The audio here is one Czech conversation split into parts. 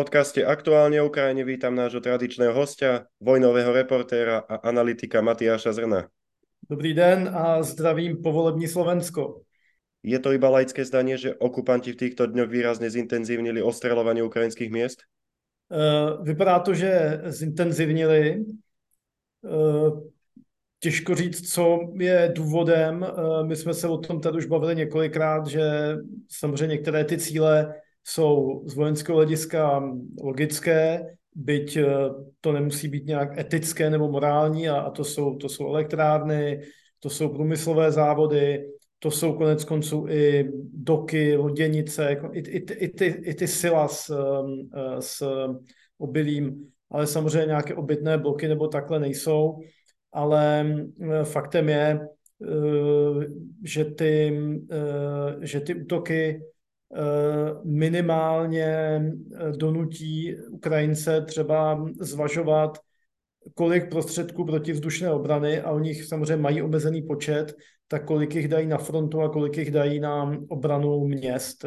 podcaste Aktuálne o Ukrajine vítam nášho tradičného hostia, vojnového reportéra a analytika Matiáša Zrna. Dobrý den a zdravím povolební Slovensko. Je to iba laické zdanie, že okupanti v týchto dňoch výrazne zintenzívnili ostreľovanie ukrajinských miest? Uh, vypadá to, že zintenzivnili. Uh, těžko říct, co je důvodem. Uh, my jsme se o tom tady už bavili několikrát, že samozřejmě některé ty cíle jsou z vojenského hlediska logické, byť eh, to nemusí být nějak etické nebo morální, a, a to, jsou, to jsou elektrárny, to jsou průmyslové závody, to jsou konec konců i doky, loděnice, jako i, i, i, ty, i ty sila s, eh, s obilím, ale samozřejmě nějaké obytné bloky nebo takhle nejsou. Ale eh, faktem je, že ty, že ty útoky minimálně eh, donutí Ukrajince třeba zvažovat, kolik prostředků protivzdušné obrany, a o nich samozřejmě mají omezený počet, tak kolik jich dají na frontu a kolik jich dají na obranu měst.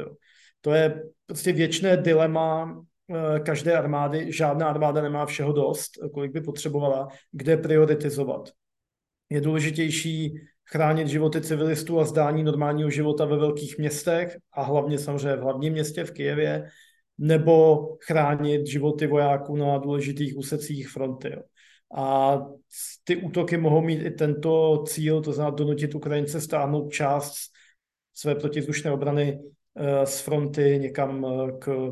To je prostě věčné dilema eh, každé armády. Žádná armáda nemá všeho dost, kolik by potřebovala, kde prioritizovat. Je důležitější chránit životy civilistů a zdání normálního života ve velkých městech a hlavně samozřejmě v hlavním městě v Kijevě, nebo chránit životy vojáků na důležitých úsecích fronty. A ty útoky mohou mít i tento cíl, to znamená donutit Ukrajince stáhnout část své protivzdušné obrany eh, z fronty někam eh, k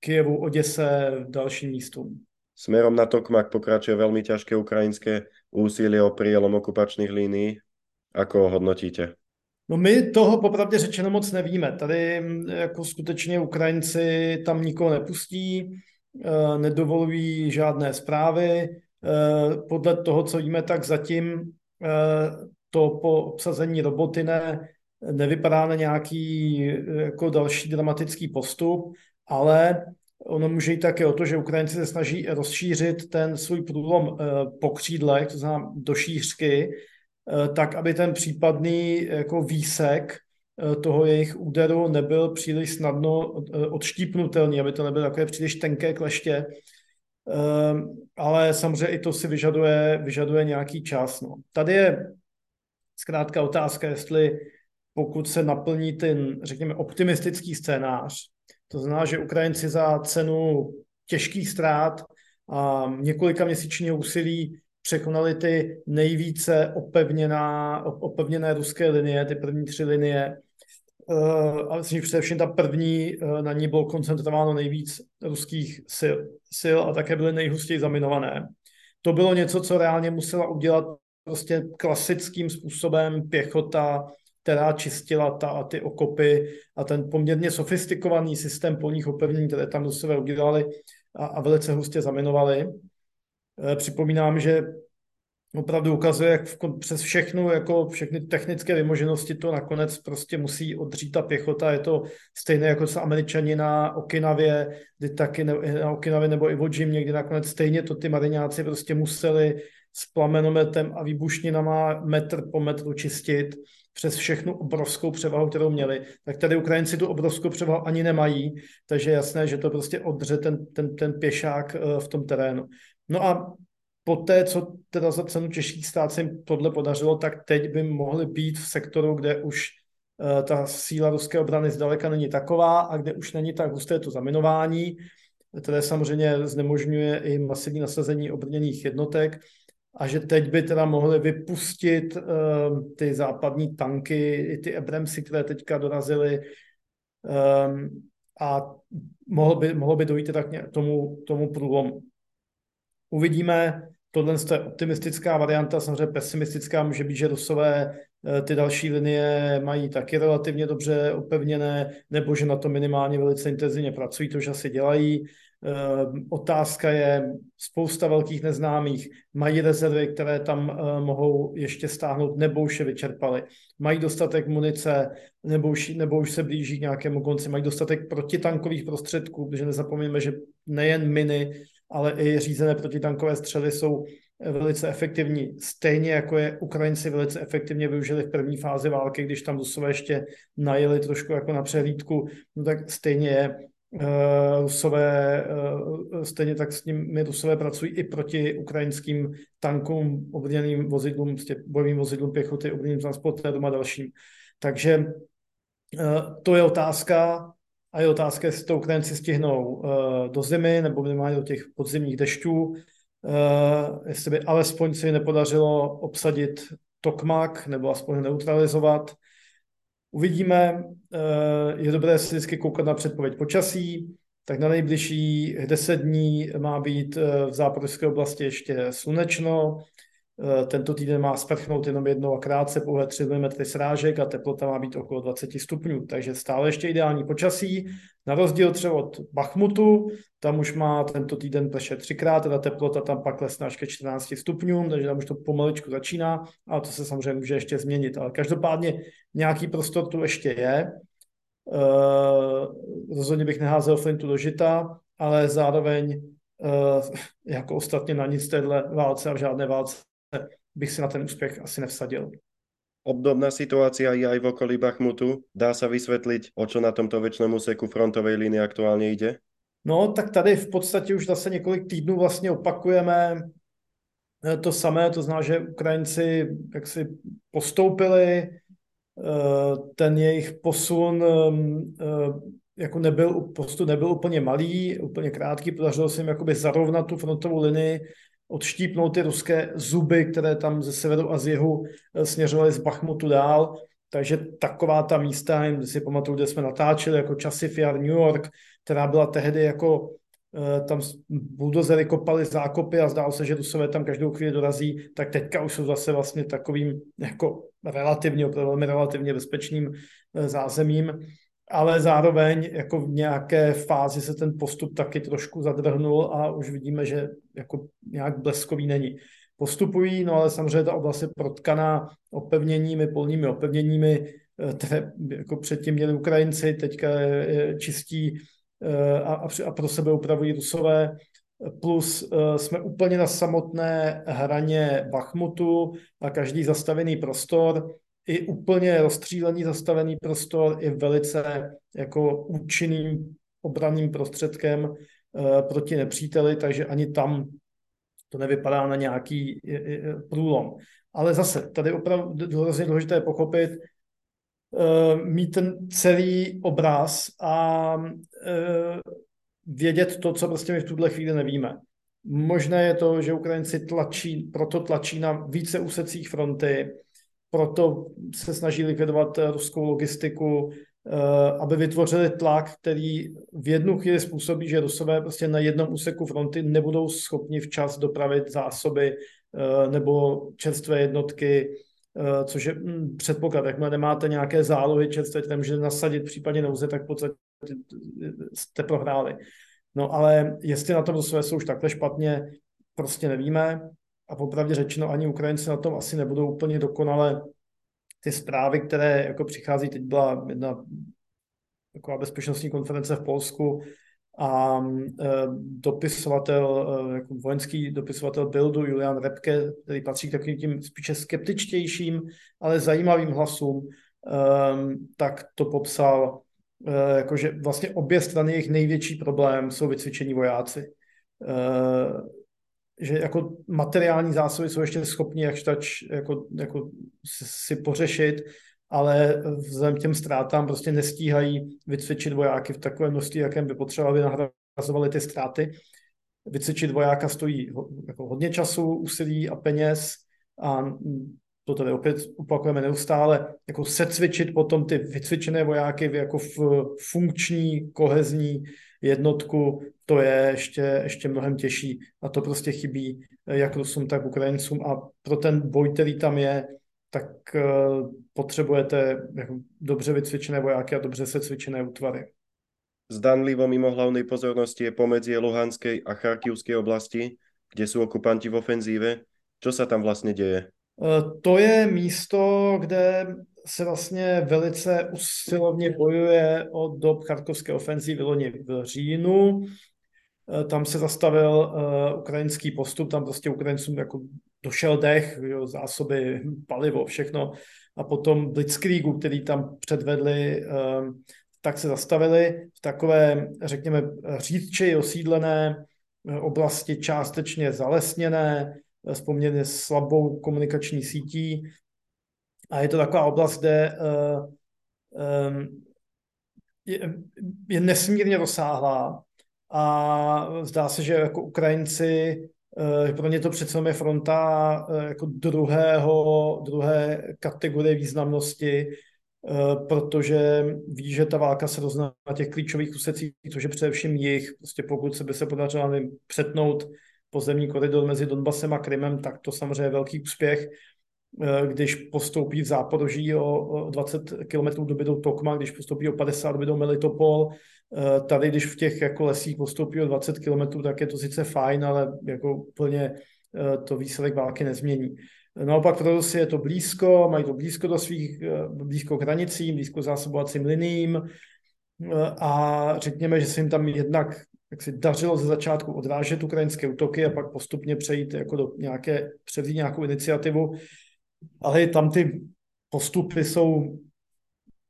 Kijevu, Oděse, dalším místům. Smerom na Tokmak pokračuje veľmi ťažké ukrajinské úsilie o prielom okupačných línií. Ako ho hodnotíte? No my toho popravdě řečeno moc nevíme. Tady mm, jako skutečně Ukrajinci tam nikoho nepustí, eh, nedovolují žádné zprávy. Eh, podle toho, co víme, tak zatím eh, to po obsazení roboty ne, nevypadá na nějaký jako další dramatický postup, ale Ono může jít také o to, že Ukrajinci se snaží rozšířit ten svůj průlom eh, po křídlech, to znamená do šířky, eh, tak, aby ten případný jako výsek eh, toho jejich úderu nebyl příliš snadno odštípnutelný, aby to nebylo takové příliš tenké kleště. Ale samozřejmě i to si vyžaduje, vyžaduje nějaký čas. No. Tady je zkrátka otázka, jestli pokud se naplní ten, řekněme, optimistický scénář, to znamená, že Ukrajinci za cenu těžkých ztrát a několika měsíčního úsilí překonali ty nejvíce opevněná, opevněné ruské linie, ty první tři linie. Uh, ale především ta první, uh, na ní bylo koncentrováno nejvíc ruských sil, sil a také byly nejhustěji zaminované. To bylo něco, co reálně musela udělat prostě klasickým způsobem pěchota která čistila ta, ty okopy a ten poměrně sofistikovaný systém polních opevnění, které tam sebe udělali a, a velice hustě zaminovali. E, připomínám, že opravdu ukazuje, jak v, přes všechnu, jako všechny technické vymoženosti to nakonec prostě musí odřít ta pěchota. Je to stejné jako se američani na Okinavě, kdy taky ne, na Okinavě nebo Iwo Jim, kdy nakonec stejně to ty mariňáci prostě museli s plamenometem a výbušninama metr po metru čistit přes všechnu obrovskou převahu, kterou měli, tak tady Ukrajinci tu obrovskou převahu ani nemají, takže je jasné, že to prostě odře ten, ten, ten pěšák eh, v tom terénu. No a po té, co teda za cenu těžkých stát se jim tohle podařilo, tak teď by mohli být v sektoru, kde už uh, ta síla ruské obrany zdaleka není taková a kde už není tak husté to zaminování, které samozřejmě znemožňuje i masivní nasazení obrněných jednotek a že teď by teda mohli vypustit uh, ty západní tanky, i ty Abramsy, které teďka dorazily um, a mohlo by, mohlo by dojít tak k tomu, tomu průlomu. Uvidíme, tohle je optimistická varianta, samozřejmě pesimistická může být, že Rusové eh, ty další linie mají taky relativně dobře opevněné, nebo že na to minimálně velice intenzivně pracují, to už asi dělají. Ehm, otázka je spousta velkých neznámých. Mají rezervy, které tam eh, mohou ještě stáhnout, nebo už je vyčerpali. Mají dostatek munice, nebo už, nebo už se blíží k nějakému konci. Mají dostatek protitankových prostředků, protože nezapomeňme, že nejen miny, ale i řízené protitankové střely jsou eh, velice efektivní. Stejně jako je Ukrajinci velice efektivně využili v první fázi války, když tam Rusové ještě najeli trošku jako na přehlídku, no tak stejně je Rusové, stejně tak s nimi Rusové pracují i proti ukrajinským tankům, obrněným vozidlům, bojovým vozidlům pěchoty, obrněným transportérům a dalším. Takže to je otázka, a je otázka, jestli to Ukrajinci stihnou do zimy nebo minimálně do těch podzimních dešťů. Jestli by alespoň se nepodařilo obsadit Tokmak nebo aspoň neutralizovat. Uvidíme, je dobré si vždycky koukat na předpověď počasí, tak na nejbližší 10 dní má být v západské oblasti ještě slunečno, Eh, tento týden má sprchnout jenom jednou a krátce, pouhé 3 mm srážek a teplota má být okolo 20 stupňů, takže stále ještě ideální počasí. Na rozdíl třeba od Bachmutu, tam už má tento týden pršet třikrát, ta teplota tam pak klesne až ke 14 stupňům, takže tam už to pomaličku začíná, a to se samozřejmě může ještě změnit. Ale každopádně nějaký prostor tu ještě je. Uh, rozhodně bych neházel flintu do žita, ale zároveň uh, jako ostatně na nic téhle válce a v žádné válce bych si na ten úspěch asi nevsadil. Obdobná situácia je aj v okolí Bachmutu. Dá sa vysvetliť, o čo na tomto väčšnom úseku frontovej línie aktuálně jde? No, tak tady v podstatě už zase několik týdnů vlastně opakujeme eh, to samé, to znamená, že Ukrajinci jak si postoupili, eh, ten jejich posun eh, jako nebyl, postup nebyl úplně malý, úplně krátký, podařilo se jim jakoby zarovnat tu frontovou linii odštípnout ty ruské zuby, které tam ze severu a z jihu směřovaly z Bachmutu dál. Takže taková ta místa, jen si pamatuju, kde jsme natáčeli, jako Chasifiar, New York, která byla tehdy jako eh, tam buldozery kopali zákopy a zdálo se, že Rusové tam každou chvíli dorazí, tak teďka už jsou zase vlastně takovým jako relativně, opravdu velmi relativně bezpečným eh, zázemím ale zároveň jako v nějaké fázi se ten postup taky trošku zadrhnul a už vidíme, že jako nějak bleskový není. Postupují, no ale samozřejmě ta oblast je protkaná opevněními, polními opevněními, eh, které jako předtím měli Ukrajinci, teďka čistí eh, a, a pro sebe upravují Rusové, plus eh, jsme úplně na samotné hraně Bachmutu a každý zastavený prostor i úplně rozstřílený zastavený prostor je velice jako účinným obranným prostředkem proti nepříteli, takže ani tam to nevypadá na nějaký průlom. Ale zase, tady opravdu hrozně důležité pochopit, mít ten celý obraz a vědět to, co prostě my v tuhle chvíli nevíme. Možné je to, že Ukrajinci tlačí, proto tlačí na více úsecích fronty, proto se snaží likvidovat eh, ruskou logistiku, eh, aby vytvořili tlak, který v jednu chvíli způsobí, že Rusové prostě na jednom úseku fronty nebudou schopni včas dopravit zásoby eh, nebo čerstvé jednotky, což je hm, předpoklad. Jakmile nemáte nějaké zálohy čerstvé, které můžete nasadit v případě nouze, tak v podstatě jste prohráli. No ale jestli na tom Rusové jsou už takhle špatně, prostě nevíme a popravdě řečeno ani Ukrajinci na tom asi nebudou úplně dokonale. Ty zprávy, které jako přichází, teď byla jedna taková bezpečnostní konference v Polsku a e, dopisovatel, e, jako vojenský dopisovatel Bildu Julian Repke, který patří k takovým tím spíše skeptičtějším, ale zajímavým hlasům, e, tak to popsal, jakože vlastně obě strany jejich největší problém jsou vycvičení vojáci. Že jako materiální zásoby jsou ještě schopni jakž tač jako, jako si pořešit, ale vzhledem těm ztrátám prostě nestíhají vycvičit vojáky v takovém množství, jakém by potřebovali, nahrazovali ty ztráty. Vycvičit vojáka stojí jako hodně času, úsilí a peněz a to tady opět opakujeme neustále, jako secvičit potom ty vycvičené vojáky jako v funkční, kohezní jednotku, to je ještě, ještě mnohem těžší a to prostě chybí jak Rusům, tak Ukrajincům a pro ten boj, který tam je, tak uh, potřebujete jako dobře vycvičené vojáky a dobře se cvičené útvary. Zdanlivo mimo hlavnej pozornosti je pomedzi Luhanskej a Charkivskej oblasti, kde sú okupanti v ofenzíve. Čo sa tam vlastne deje? Uh, to je místo, kde se vlastně velice usilovně bojuje od dob charkovské ofenzívy loni v říjnu. E, tam se zastavil uh, ukrajinský postup, tam prostě Ukrajincům jako došel dech, jo, zásoby, palivo, všechno. A potom Blitzkriegu, který tam předvedli uh, tak se zastavili v takové, řekněme, řídčeji osídlené oblasti, částečně zalesněné, s poměrně slabou komunikační sítí. A je to taková oblast, kde uh, um, je, je nesmírně rozsáhlá a zdá se, že jako Ukrajinci, uh, pro ně to přece je fronta uh, jako druhého, druhé kategorie významnosti, protože ví, že ta válka se rozná na těch klíčových úsecích, což je především jich. Prostě pokud se by se podařilo přetnout pozemní koridor mezi Donbasem a Krymem, tak to samozřejmě je velký úspěch. Eh, když postoupí v záporoží o 20 km dobydou Tokma, když postoupí o 50 dobydou Melitopol, eh, tady, když v těch jako lesích postoupí o 20 km, tak je to sice fajn, ale jako úplně eh, to výsledek války nezmění. Naopak pro Rusy je to blízko, mají to blízko do svých, blízko k hranicím, blízko zásobovacím liním a řekněme, že se jim tam jednak jak si dařilo ze začátku odrážet ukrajinské útoky a pak postupně přejít jako do nějaké, převzít nějakou iniciativu, ale tam ty postupy jsou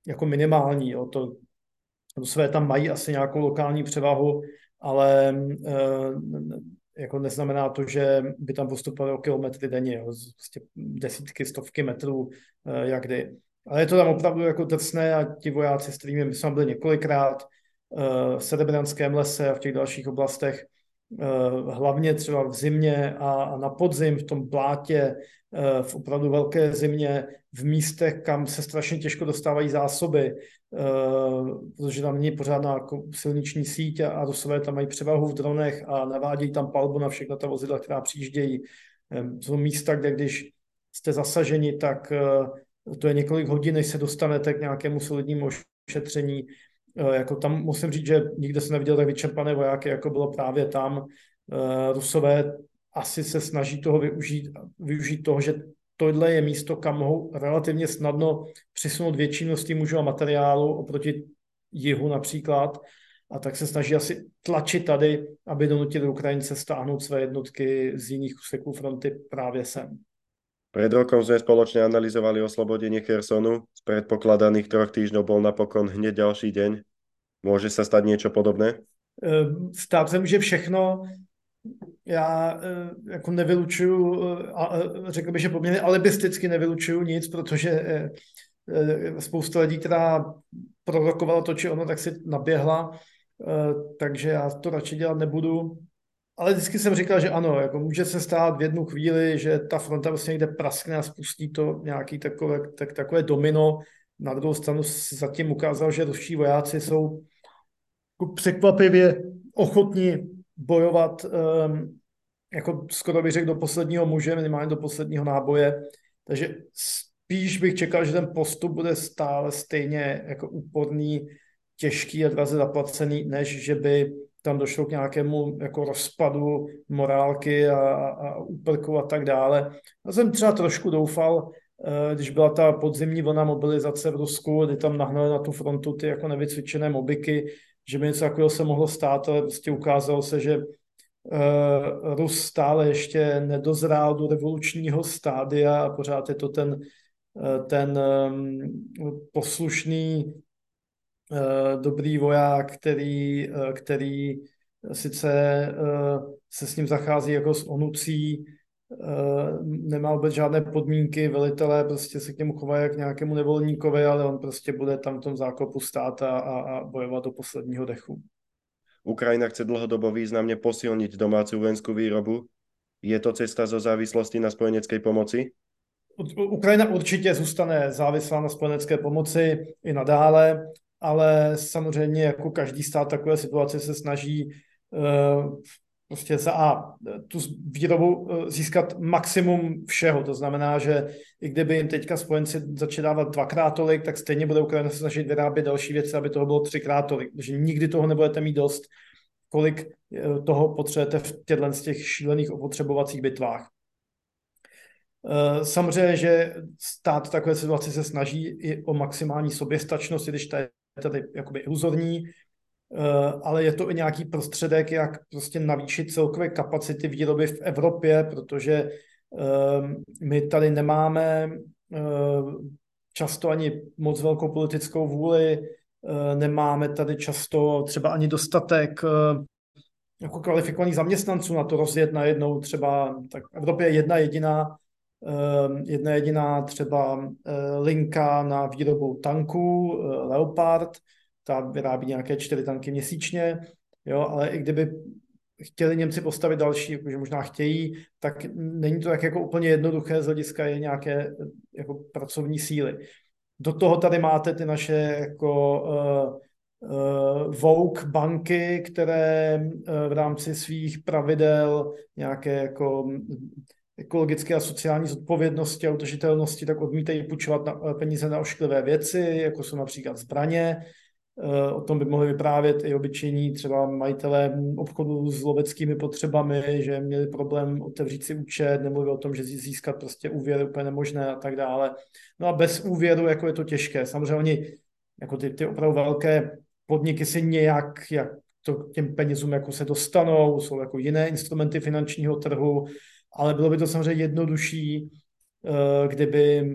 jako minimální. Jo. To, své tam mají asi nějakou lokální převahu, ale e, jako neznamená to, že by tam postupovali o kilometry denně, jo. Prostě desítky, stovky metrů, e, jak kdy. Ale je to tam opravdu jako drsné a ti vojáci, s kterými my jsme byli několikrát, v Sedebranském lese a v těch dalších oblastech, eh, hlavně třeba v zimě a na podzim v tom blátě, eh, v opravdu velké zimě, v místech, kam se strašně těžko dostávají zásoby, eh, protože tam není pořádná jako silniční síť a Rusové tam mají převahu v dronech a navádějí tam palbu na všechna ta vozidla, která přijíždějí. Jsou místa, kde když jste zasaženi, tak to je několik hodin, než se dostanete k nějakému solidnímu ošetření. Eh, jako tam musím říct, že nikde jsem neviděl tak vyčerpané vojáky, jako bylo právě tam. Eh, Rusové asi se snaží toho využít, využít toho, že tohle je místo, kam mohou relativně snadno přisunout větší množství mužů a materiálu oproti jihu například. A tak se snaží asi tlačit tady, aby donutili Ukrajince stáhnout své jednotky z jiných úseků fronty právě sem. Pred rokom sme spoločne analyzovali oslobodenie Chersonu. Z predpokladaných troch týždňov bol napokon hneď ďalší deň. Môže sa stať niečo podobné? Ehm, stát se může všechno. Já eh, jako nevylučuju, eh, a eh, řekl bych, že poměrně alibisticky nevylučuju nic, protože spousta lidí, která prorokovala to, či ono, tak si naběhla, takže já to radši dělat nebudu ale vždycky jsem říkal, že ano, jako může se stát v jednu chvíli, že ta fronta vlastně někde praskne a spustí to nějaký takové, tak, takové domino. Na druhou stranu zatím ukázal, že ruští vojáci jsou jako překvapivě ochotní bojovat um, jako skoro bych řekl do posledního muže, minimálně do posledního náboje. Takže spíš bych čekal, že ten postup bude stále stejně jako úporný, těžký a draze zaplacený, než že by tam došlo k nějakému jako rozpadu morálky a, a úprku a tak dále. Já jsem třeba trošku doufal, eh, když byla ta podzimní vlna mobilizace v Rusku, kdy tam nahnali na tu frontu ty jako nevycvičené mobiky, že by něco takového se mohlo stát, ale prostě ukázalo se, že uh, Rus stále ještě nedozrál do revolučního stádia a pořád je to ten, uh, ten um, poslušný Eh, dobrý voják, který, který sice se s ním zachází jako s onucí, nemá vůbec žádné podmínky, velitelé prostě se k němu chovají jak nějakému nevolníkovi, ale on prostě bude tam v tom zákopu stát a, a, a bojovat do posledního dechu. Ukrajina chce dlhodobo významně posilniť domácu vojenskou výrobu. Je to cesta zo závislosti na spojenecké pomoci? Ukrajina určitě zůstane závislá na spojenecké pomoci i nadále ale samozřejmě jako každý stát takové situace se snaží uh, prostě za A tu výrobu uh, získat maximum všeho. To znamená, že i kdyby jim teďka spojenci začali dávat dvakrát tolik, tak stejně bude Ukrajina se snažit vyrábět další věci, aby toho bylo třikrát tolik. Takže nikdy toho nebudete mít dost, kolik uh, toho potřebujete v těchto z těch šílených opotřebovacích bitvách. Samozřejmě, že stát takové situaci se snaží i o maximální soběstačnost, když ta je tedy jakoby iluzorní, eh, ale je to i nějaký prostředek, jak prostě navýšit celkové kapacity výroby v Evropě, protože eh, my tady nemáme eh, často ani moc velkou politickou vůli nemáme tady často třeba ani dostatek jako kvalifikovaných zaměstnanců na to rozjet najednou třeba, tak v Evropě je jedna jediná, jedna jediná třeba linka na výrobu tanků, Leopard, ta vyrábí nějaké čtyři tanky měsíčně, jo, ale i kdyby chtěli Němci postavit další, jakože možná chtějí, tak není to tak jako úplně jednoduché z hlediska je nějaké jako pracovní síly. Do toho tady máte ty naše jako uh, uh, Vogue banky, které uh, v rámci svých pravidel nějaké jako ekologické a sociální zodpovědnosti a udržitelnosti, tak odmítají půjčovat na, peníze na ošklivé věci, jako jsou například zbraně, Eh, o tom by mohli vyprávět i obyčejní třeba majitelé obchodu s loveckými potřebami, že měli problém otevřít si účet, nemluví o tom, že získat prostě úvěr úplně nemožné a tak dále. No a bez úvěru jako je to těžké. Samozřejmě oni, jako ty, ty opravdu velké podniky si nějak, jak to těm penězům jako se dostanou, jsou jako jiné instrumenty finančního trhu, ale bylo by to samozřejmě jednodušší, eh, kdyby Eh,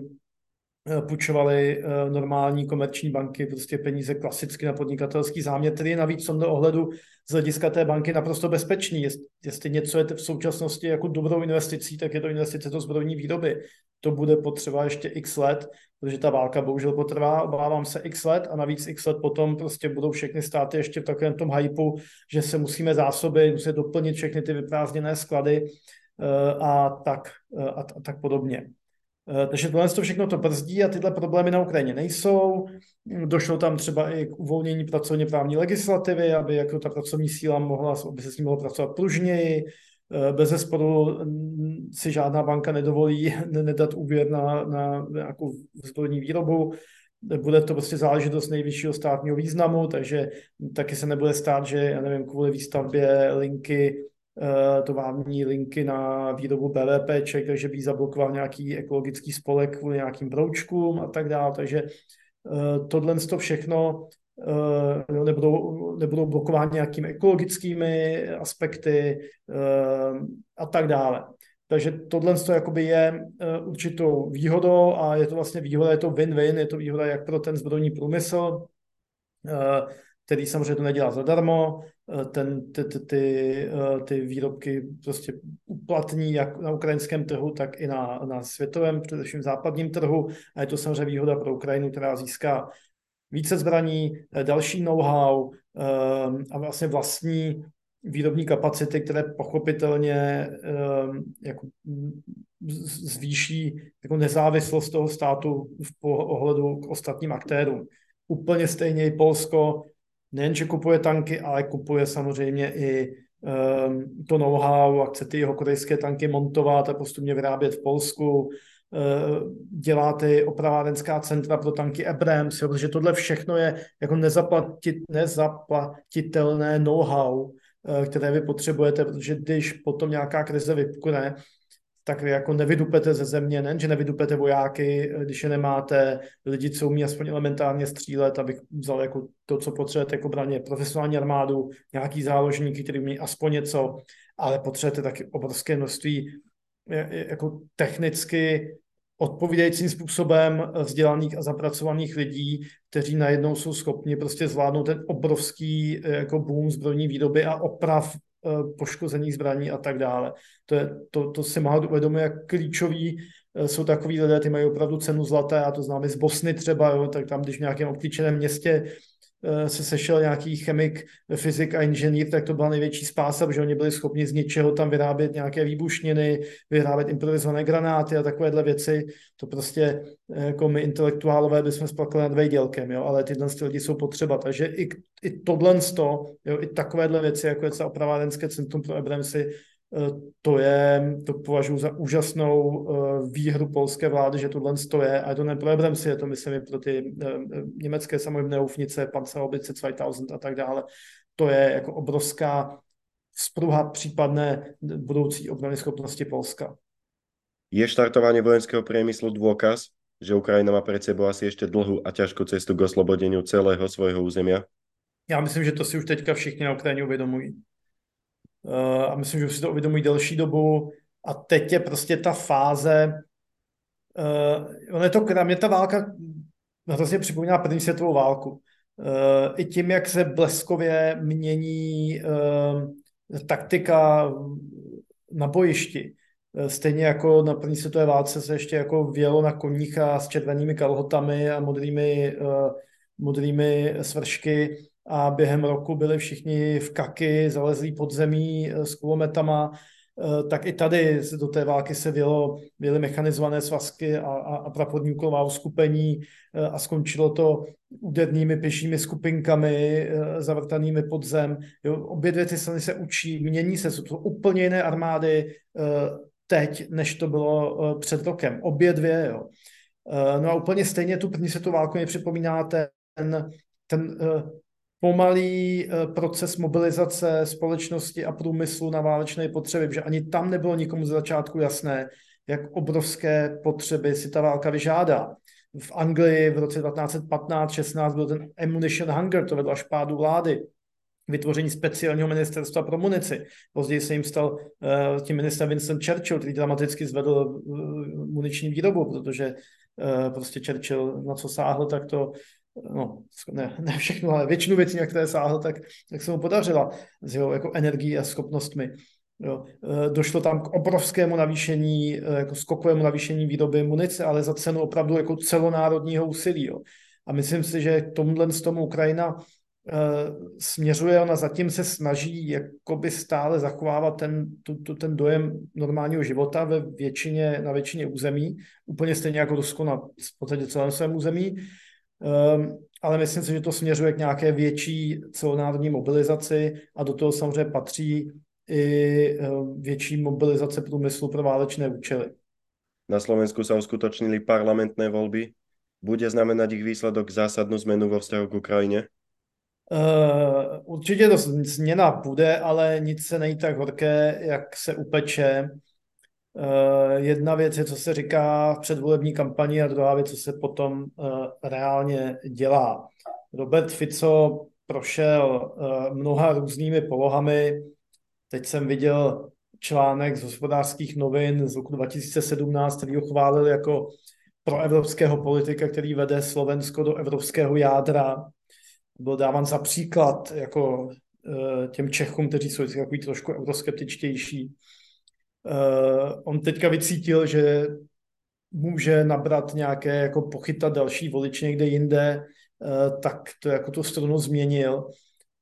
půjčovaly eh, normální komerční banky prostě peníze klasicky na podnikatelský záměr, který je navíc tomto ohledu z hlediska té banky naprosto bezpečný. Jestli něco je v současnosti jako dobrou investicí, tak je to investice do zbrojní výroby. To bude potřeba ještě x let, protože ta válka bohužel potrvá, obávám se x let a navíc x let potom prostě budou všechny státy ještě v takovém tom hypu, že se musíme zásoby, musíme doplnit všechny ty vyprázdněné sklady eh, a tak, a, a tak podobně. Eh, takže tohle to všechno to brzdí a tyhle problémy na Ukrajině nejsou. Došlo tam třeba i k uvolnění pracovně právní legislativy, aby jako ta pracovní síla mohla, aby se s ní mohlo pracovat pružněji. Eh, bez zesporu si žádná banka nedovolí nedat úvěr na, na nějakou zbrojní výrobu. Bude to prostě záležitost nejvyššího státního významu, takže taky se nebude stát, že, já nevím, kvůli výstavbě linky tovární linky na výrobu BVP, takže by zablokoval nějaký ekologický spolek kvůli nějakým broučkům a tak dále. Takže eh, tohle to všechno eh, nebudou, nebudou blokovány nějakými ekologickými aspekty a tak dále. Takže tohle jakoby je určitou výhodou a je to vlastně výhoda, je to win-win, je to výhoda jak pro ten zbrojní průmysl, který samozřejmě to nedělá zadarmo, eh, ten, ty, ty, ty, eh, ty výrobky prostě uplatní jak na ukrajinském trhu, tak i na, na světovém, především západním trhu a je to samozřejmě výhoda pro Ukrajinu, která získá více zbraní, eh, další know-how a vlastně vlastní výrobní kapacity, které pochopitelně jako zvýší jako nezávislost toho státu v ohledu k ostatním aktérům. Úplně stejně i Polsko nejenže kupuje tanky, ale kupuje samozřejmě i um, to know-how a chce ty jeho korejské tanky montovat a postupně vyrábět v Polsku. Uh, dělá ty opravárenská centra pro tanky Abrams, jo, protože tohle všechno je jako nezaplatit, nezaplatitelné know-how, uh, které vy potřebujete, protože když potom nějaká krize vypukne, tak jako nevydupete ze země, ne, že nevydupete vojáky, když je nemáte, lidi, co umí aspoň elementárně střílet, abych vzal jako to, co potřebujete jako braně, profesionální armádu, nějaký záložníky, který umí aspoň něco, ale potřebujete taky obrovské množství jako technicky odpovídajícím způsobem vzdělaných a zapracovaných lidí, kteří najednou jsou schopni prostě zvládnout ten obrovský jako boom zbrojní výroby a oprav Eh, poškozených zbraní a tak dále. To, je, to, to si málo uvědomuje, jak klíčoví eh, jsou takový lidé, ty mají opravdu cenu zlaté, a to známe z Bosny třeba, jo, tak tam, když v nějakém obklíčeném městě se sešel nějaký chemik, fyzik a inženýr, tak to byla největší spása, protože oni byli schopni z ničeho tam vyrábět nějaké výbušniny, vyrábět improvizované granáty a takovéhle věci. To prostě eh, jako my intelektuálové bychom splakali nad vejdělkem, jo, ale tyhle lidi jsou potřeba. Takže i, i tohle, jo, i takovéhle věci, jako je třeba opravárenské centrum pro Abramsy, Eh, to je, to považuji za úžasnou eh, výhru polské vlády, že tohle je, a to neprojebrem si, je to myslím i pro ty eh, německé samohybné ufnice, Panzerobice 2000 a tak dále. To je jako obrovská spruha případné budoucí obrany schopnosti Polska. Je štartování vojenského priemyslu dôkaz, že Ukrajina má před sebou asi ještě dlhou a těžkou cestu k oslobodeniu celého svojho územia? Já myslím, že to si už teďka všichni na Ukrajině uvědomují. Eh, a myslím, že už si to uvědomují delší dobu a teď je prostě ta fáze, uh, ono je to, mě ta válka hrozně připomíná první světovou válku. i tím, jak se bleskově mění taktika na bojišti. Stejně jako na první světové válce se ještě jako vělo na koních a s červenými kalhotami a modrými, modrými svršky a během roku byli všichni v kaky, zalezlí pod zemí s kulometama Eh, tak i tady do té války se vělo, věly mechanizované svazky a, a, a prapodníková uskupení eh, a skončilo to údernými pěšími skupinkami eh, zavrtanými pod zem. Jo, obě dvě ty strany se učí, mění se, jsou to úplně jiné armády teď, než to bylo před rokem. Obě dvě, jo. No a úplně stejně tu první světovou válku mi připomíná ten, ten pomalý eh, proces mobilizace společnosti a průmyslu na válečné potřeby, že ani tam nebylo nikomu z začátku jasné, jak obrovské potřeby si ta válka vyžádá. V Anglii v roce 1915-16 byl ten ammunition hunger, to vedlo až pádu vlády, vytvoření speciálního ministerstva pro munici. Později se jim stal uh, tím minister Winston Churchill, který dramaticky zvedl uh, muniční výrobu, protože uh, prostě Churchill na co sáhl, tak to no, ne, ne všechno, ale většinu věcí, na které sáhl, tak, tak se mu podařila s jeho jako energií a schopnostmi. Jo. E, došlo tam k obrovskému navýšení, e, jako skokovému navýšení výroby munice, ale za cenu opravdu jako celonárodního úsilí. Jo. A myslím si, že tomuhle z tomu Ukrajina uh, směřuje, ona zatím se snaží jakoby stále zachovávat ten, tu, tu, ten dojem normálního života ve většině, na většině území, úplně stejně jako Rusko na v podstatě celém svém území, Um, ale myslím si, že to směřuje k nějaké větší celonárodní mobilizaci a do toho samozřejmě patří i uh, větší mobilizace průmyslu pro válečné účely. Na Slovensku sa uskutočnili parlamentné voľby. Bude znamenať ich výsledok zásadnú zmenu vo vzťahu k Ukrajine? Uh, určitě to změna bude, ale nic se nejí tak horké, jak se upeče. Uh, jedna věc je, co se říká v předvolební kampani a druhá věc, co se potom uh, reálně dělá. Robert Fico prošel uh, mnoha různými polohami. Teď jsem viděl článek z hospodářských novin z roku 2017, který ho chválil jako proevropského politika, který vede Slovensko do evropského jádra. Byl dáván za příklad jako těm Čechům, kteří jsou takový trošku euroskeptičtější. Uh, on teďka vycítil, že může nabrat nějaké, jako pochytat další volič někde jinde, uh, tak to jako tu stranu změnil.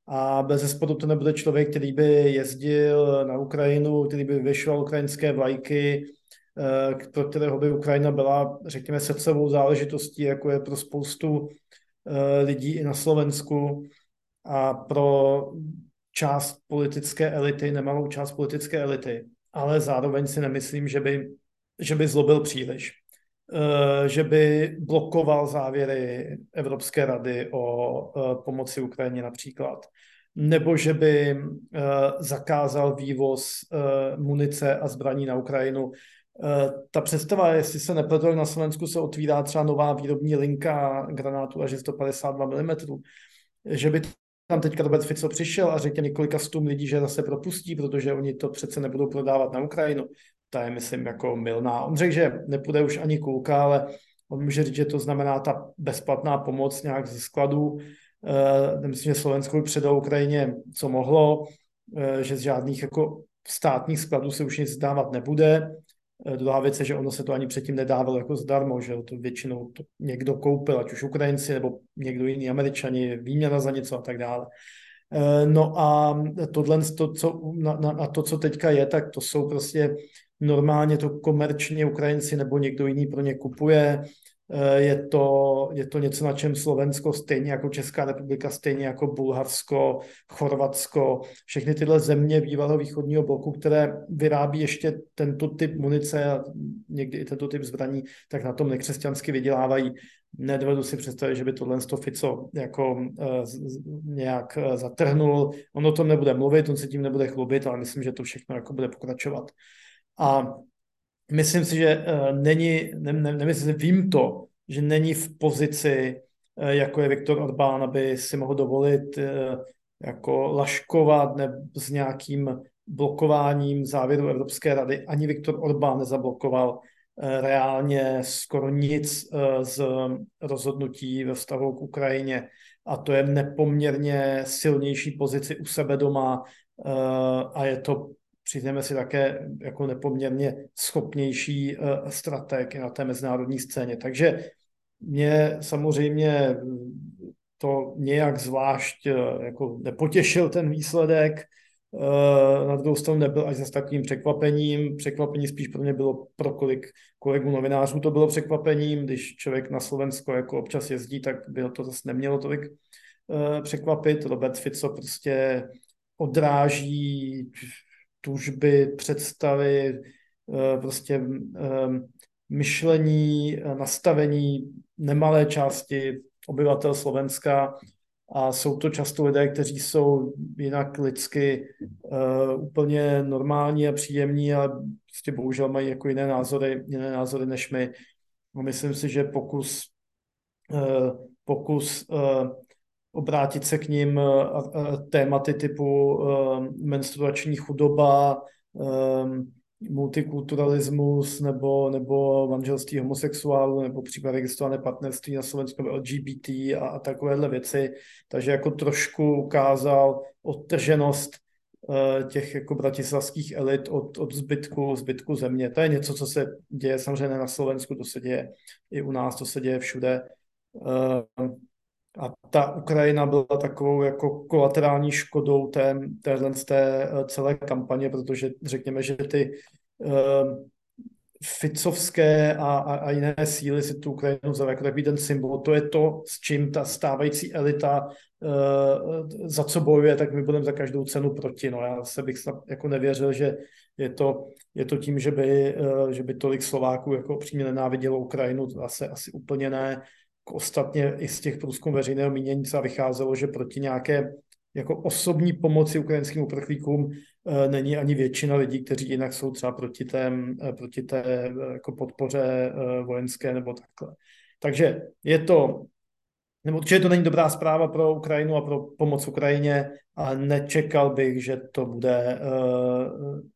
A bez zesporu to nebude člověk, který by jezdil na Ukrajinu, který by vyšoval ukrajinské vlajky, uh, pro kterého by Ukrajina byla, řekněme, srdcovou záležitostí, jako je pro spoustu lidí i na Slovensku a pro část politické elity, nemalou část politické elity ale zároveň si nemyslím, že by, že by zlobil příliš. Eh, že by blokoval závěry Evropské rady o eh, pomoci Ukrajině například. Nebo že by eh, zakázal vývoz munice a zbraní na Ukrajinu. Ta představa, jestli se nepletu, na Slovensku se otvírá třeba nová výrobní linka granátů až 152 mm, že by tam teďka Robert Fico přišel a řekl několika stům lidí, že zase propustí, protože oni to přece nebudou prodávat na Ukrajinu. Ta je, myslím, jako milná. On řekl, že nepůjde už ani kulka, ale on může říct, že to znamená ta bezplatná pomoc nějak ze skladů. E, myslím, že Slovensko předalo Ukrajině, co mohlo, e, že z žádných jako státních skladů se už nic dávat nebude. Eh, druhá věc je, že ono se to ani předtím nedávalo jako zdarmo, že to většinou to někdo koupil, ať už Ukrajinci nebo někdo jiný, Američani, výměna za něco a tak dále. Eh, no a tohle, to, co, na, na, na to, co teďka je, tak to jsou prostě normálně to komerčně Ukrajinci nebo někdo jiný pro ně kupuje. Eh, je to, je to něco, na čem Slovensko, stejně jako Česká republika, stejně jako Bulharsko, Chorvatsko, všechny tyhle země bývalého východního bloku, které vyrábí ještě tento typ munice a někdy i tento typ zbraní, tak na tom nekřesťansky vydělávají. Nedovedu si představit, že by tohle to Fico jako uh, nějak uh, zatrhnul. On o tom nebude mluvit, on se tím nebude chlubit, ale myslím, že to všechno jako bude pokračovat. A myslím si, že uh, není, ne, ne, nemyslím, vím to, že není v pozici, uh, jako je Viktor Orbán, aby si mohl dovolit uh, jako laškovat nebo s nějakým blokováním závěru Evropské rady. Ani Viktor Orbán nezablokoval reálně skoro nic z rozhodnutí ve vztahu k Ukrajině. A to je nepoměrně silnější pozici u sebe doma a je to přizneme si také jako nepoměrně schopnější strateg na té mezinárodní scéně. Takže mě samozřejmě to nějak zvlášť jako nepotěšil ten výsledek, Eh, na druhou stranu nebyl až zase takovým překvapením. Překvapení spíš pro mě bylo pro kolik kolegů novinářů to bylo překvapením. Když člověk na Slovensko jako občas jezdí, tak by to zase nemělo tolik překvapit. Robert Fico prostě odráží tužby, představy, uh, prostě uh, myšlení, nastavení nemalé části obyvatel Slovenska a jsou to často lidé, kteří jsou jinak lidsky úplně normální a příjemní, ale prostě bohužel mají jako jiné názory, jiné názory než my. A myslím si, že pokus, pokus obrátit se k ním uh, tématy typu uh, menstruační chudoba, multikulturalismus nebo, nebo manželství homosexuálů nebo případ registrované partnerství na Slovensku LGBT a, a takovéhle věci. Takže jako trošku ukázal odtrženost těch jako bratislavských elit od, od zbytku, zbytku země. To je něco, co se děje samozřejmě na Slovensku, to se děje i u nás, to se děje všude. A ta Ukrajina byla takovou jako kolaterální škodou té, téhle té eh, celé kampaně, protože řekněme, že ty uh, ficovské a, a, a jiné síly si tu Ukrajinu vzali jako takový ten symbol. To je to, s čím ta stávající elita uh, za co bojuje, tak my budeme za každou cenu proti. No já se bych snad jako nevěřil, že je to, je to tím, že by, uh, že by tolik Slováků jako přímě nenávidělo Ukrajinu, asi, asi úplně ne ostatně i z těch průzkumů veřejného mínění se vycházelo, že proti nějaké jako osobní pomoci ukrajinským uprchlíkům e, není ani většina lidí, kteří jinak jsou třeba proti té, e, proti té e, jako podpoře vojenské nebo takhle. Takže je to, nebo určitě to není dobrá zpráva pro Ukrajinu a pro pomoc Ukrajině a nečekal bych, že to bude,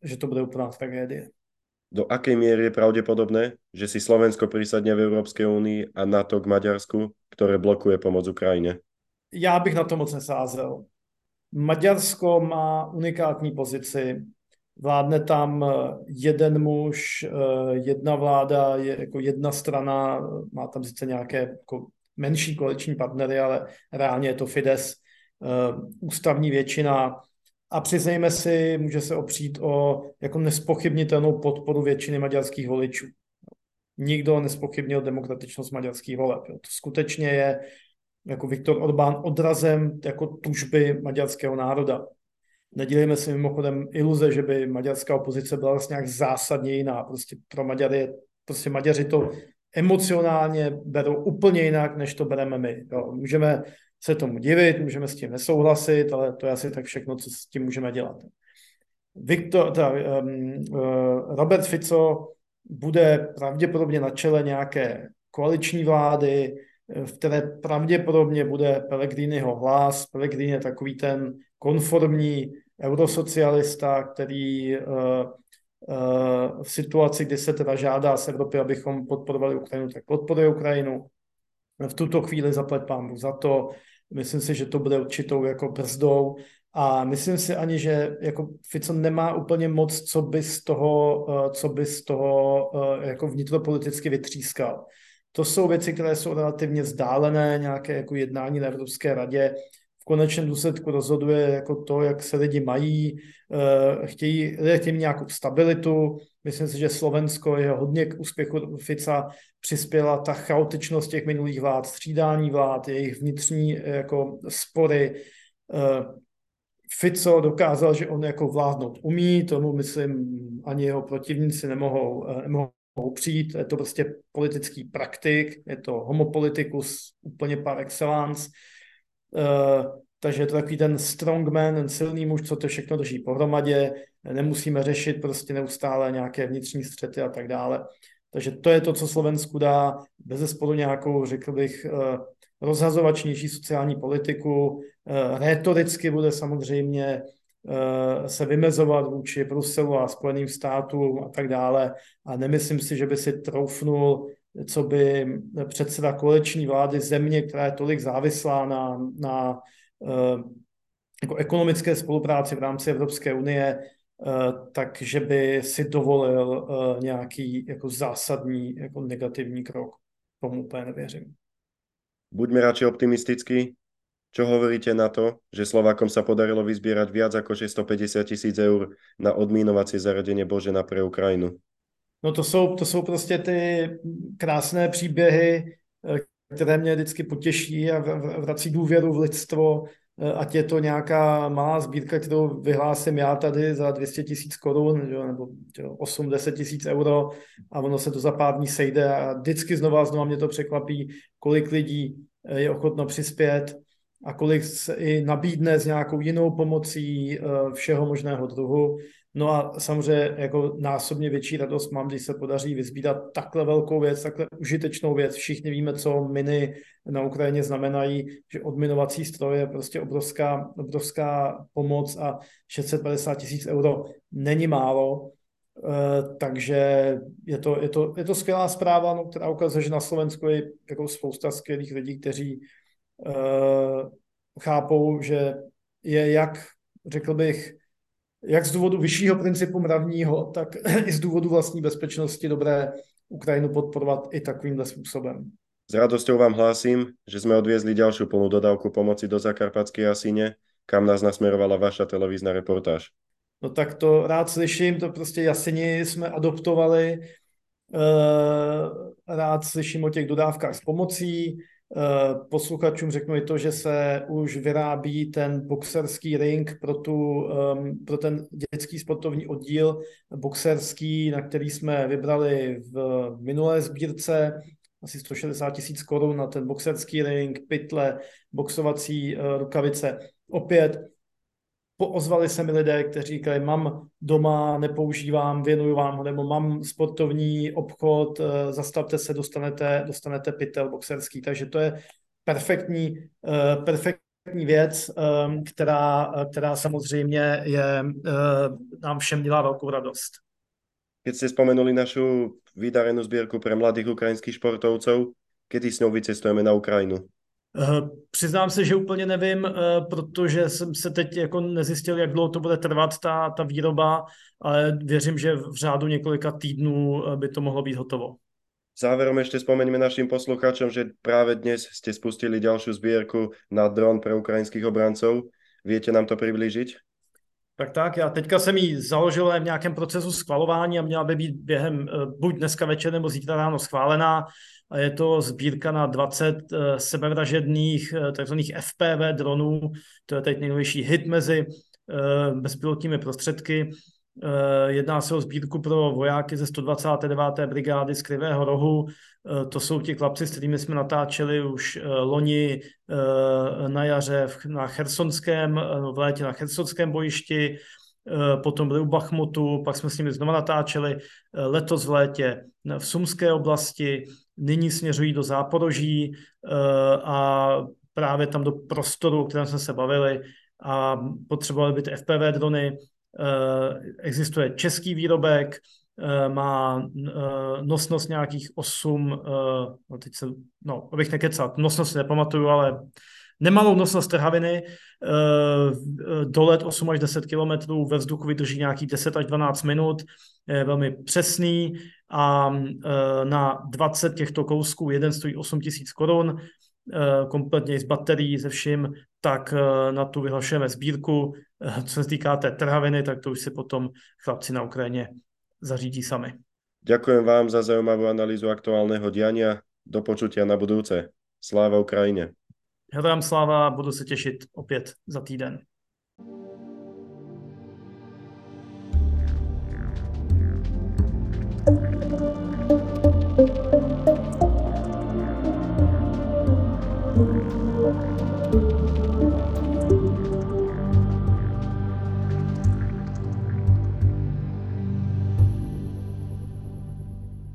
že to bude úplná tragédie do akej miery je pravdepodobné, že si Slovensko prisadne v Európskej únii a NATO k Maďarsku, ktoré blokuje pomoc Ukrajine? Já bych na to moc nesázel. Maďarsko má unikátní pozici. Vládne tam jeden muž, jedna vláda, je jako jedna strana, má tam sice nějaké jako menší koaliční partnery, ale reálně je to Fides, ústavní většina, a přiznejme si, může se opřít o jako nespochybnitelnou podporu většiny maďarských voličů. Nikdo nespochybnil demokratičnost maďarských voleb. To skutečně je jako Viktor Orbán odrazem jako tužby maďarského národa. Nedělejme si mimochodem iluze, že by maďarská opozice byla vlastně nějak zásadně jiná. Prostě pro Maďary, prostě Maďaři to emocionálně berou úplně jinak, než to bereme my. Jo. Můžeme se tomu divit, můžeme s tím nesouhlasit, ale to je asi tak všechno, co s tím můžeme dělat. Viktor, teda, um, uh, Robert Fico bude pravděpodobně na čele nějaké koaliční vlády, v které pravděpodobně bude Pellegriniho hlas. Pellegrini je takový ten konformní eurosocialista, který uh, uh, v situaci, kdy se teda žádá z Evropy, abychom podporovali Ukrajinu, tak podporuje Ukrajinu. V tuto chvíli zaplať pámu za to. Myslím si, že to bude určitou jako brzdou a myslím si ani, že jako Fico nemá úplně moc, co by z toho, eh, co by z toho eh, jako vnitropoliticky vytřískal. To jsou věci, které jsou relativně vzdálené, nějaké jako jednání na Evropské radě. Konečném důsledku rozhoduje jako to, jak se lidi mají, eh, chtějí, chtějí nějakou stabilitu. Myslím si, že Slovensko je hodně k úspěchu Fica přispěla ta chaotičnost těch minulých vlád, střídání vlád, jejich vnitřní eh, jako spory. Eh, Fico dokázal, že on jako vládnout umí, tomu myslím ani jeho protivníci nemohou, nemohou přijít. Je to prostě politický praktik, je to homopolitikus úplně par excellence. Takže je to takový ten strongman, ten silný muž, co to všechno drží pohromadě. Nemusíme řešit prostě neustále nějaké vnitřní střety a tak dále. Takže to je to, co Slovensku dá bez zesporu nějakou, řekl bych, eh, rozhazovačnější sociální politiku. Eh, Rétoricky bude samozřejmě se vymezovat vůči Bruselu a Spojeným státům a tak dále. A nemyslím si, že by si troufnul, co by předseda koleční vlády země, která je tolik závislá na, na jako ekonomické spolupráci v rámci Evropské unie, takže by si dovolil nějaký jako zásadní jako negativní krok. Tomu úplně nevěřím. Buďme radši optimistickí. Čo hovoríte na to, že Slovákom sa podarilo vyzbierať viac ako 650 tisíc eur na odmínovacie zaradenie Božena pre Ukrajinu? No to jsou, to jsou prostě ty krásné příběhy, eh, které mě vždycky potěší a vrací důvěru v lidstvo, eh, ať je to nějaká malá sbírka, kterou vyhlásím já tady za 200 tisíc korun, nebo 8-10 tisíc euro a ono se to za pár dní sejde a vždycky znova znova mě to překvapí, kolik lidí eh, je ochotno přispět a kolik se i nabídne s nějakou jinou pomocí všeho možného druhu. No a samozřejmě jako násobně větší radost mám, když se podaří vyzbírat takhle velkou věc, takhle užitečnou věc. Všichni víme, co miny na Ukrajině znamenají, že odminovací stroj je prostě obrovská, obrovská pomoc a 650 tisíc euro není málo. Uh, takže je to, je, to, je to skvělá zpráva, no, která ukazuje, že na Slovensku je jako spousta skvělých lidí, kteří uh, chápou, že je jak, řekl bych, jak z důvodu vyššího principu mravního, tak i z důvodu vlastní bezpečnosti dobré Ukrajinu podporovat i takovýmhle způsobem. S radosťou vám hlásím, že sme odviezli ďalšiu plnú dodávku pomoci do Zakarpatskej Jasine, kam nás nasmerovala vaša televízna reportáž. No tak to rád slyším, to prostě Jasini jsme adoptovali, rád slyším o těch dodávkách s pomocí, Eh, posluchačům řeknu i to, že se už vyrábí ten boxerský ring pro, tu, um, pro ten dětský sportovní oddíl boxerský, na který jsme vybrali v minulé sbírce asi 160 tisíc korun na ten boxerský ring, pytle, boxovací uh, rukavice. Opět ozvali se mi lidé, kteří říkali, mám doma, nepoužívám, věnuju vám ho, nebo mám sportovní obchod, eh, zastavte se, dostanete, dostanete pytel boxerský. Takže to je perfektní, eh, perfektní věc, eh, která, která samozřejmě je, nám všem dělá velkou radost. Keď ste spomenuli našu vydarenú zbierku pre mladých ukrajinských športovcov, kedy s ňou vycestujeme na Ukrajinu? Eh, přiznám se, že úplně nevím, eh, protože jsem se teď jako nezjistil, jak dlouho to bude trvat ta, ta výroba, ale věřím, že v řádu několika týdnů eh, by to mohlo být hotovo. Záverom ešte spomeňme našim poslucháčom, že práve dnes ste spustili ďalšiu zbierku na dron pre ukrajinských obrancov. Viete nám to přiblížit? Tak tak, já teďka jsem ji založil v nějakém procesu schvalování a měla by být během buď dneska večer nebo zítra ráno schválená a je to sbírka na 20 eh, sebevražedných eh, tzv. FPV dronů, to je teď nejnovější hit mezi eh, bezpilotními prostředky. Jedná se o sbírku pro vojáky ze 129. brigády z Krivého rohu. To jsou ti chlapci, s kterými jsme natáčeli už loni na jaře na Chersonském, v létě na Chersonském bojišti, potom byli u Bachmutu, pak jsme s nimi znova natáčeli letos v létě v Sumské oblasti, nyní směřují do Záporoží eh, a právě tam do prostoru, o kterém jsme se bavili a potřebovali by ty FPV drony. Eh, existuje český výrobek, eh, má nosnost nějakých 8, no teď se, no, abych nekecal, nosnost nepamatuju, ale nemalou nosnost trhaviny, dolet 8 až 10 km, ve vzduchu vydrží nějakých 10 až 12 minut, je velmi přesný, a na 20 těchto kousků, jeden stojí 8 tisíc korun, e, kompletně s baterií, se vším, tak e, na tu vyhlašujeme sbírku. Co se týká té trhaviny, tak to už si potom chlapci na Ukrajině zařídí sami. Ďakujem vám za zaujímavú analýzu aktuálneho diania. Do počutia na budúce. Sláva Ukrajine. Hledám sláva, budu se těšit opět za týden.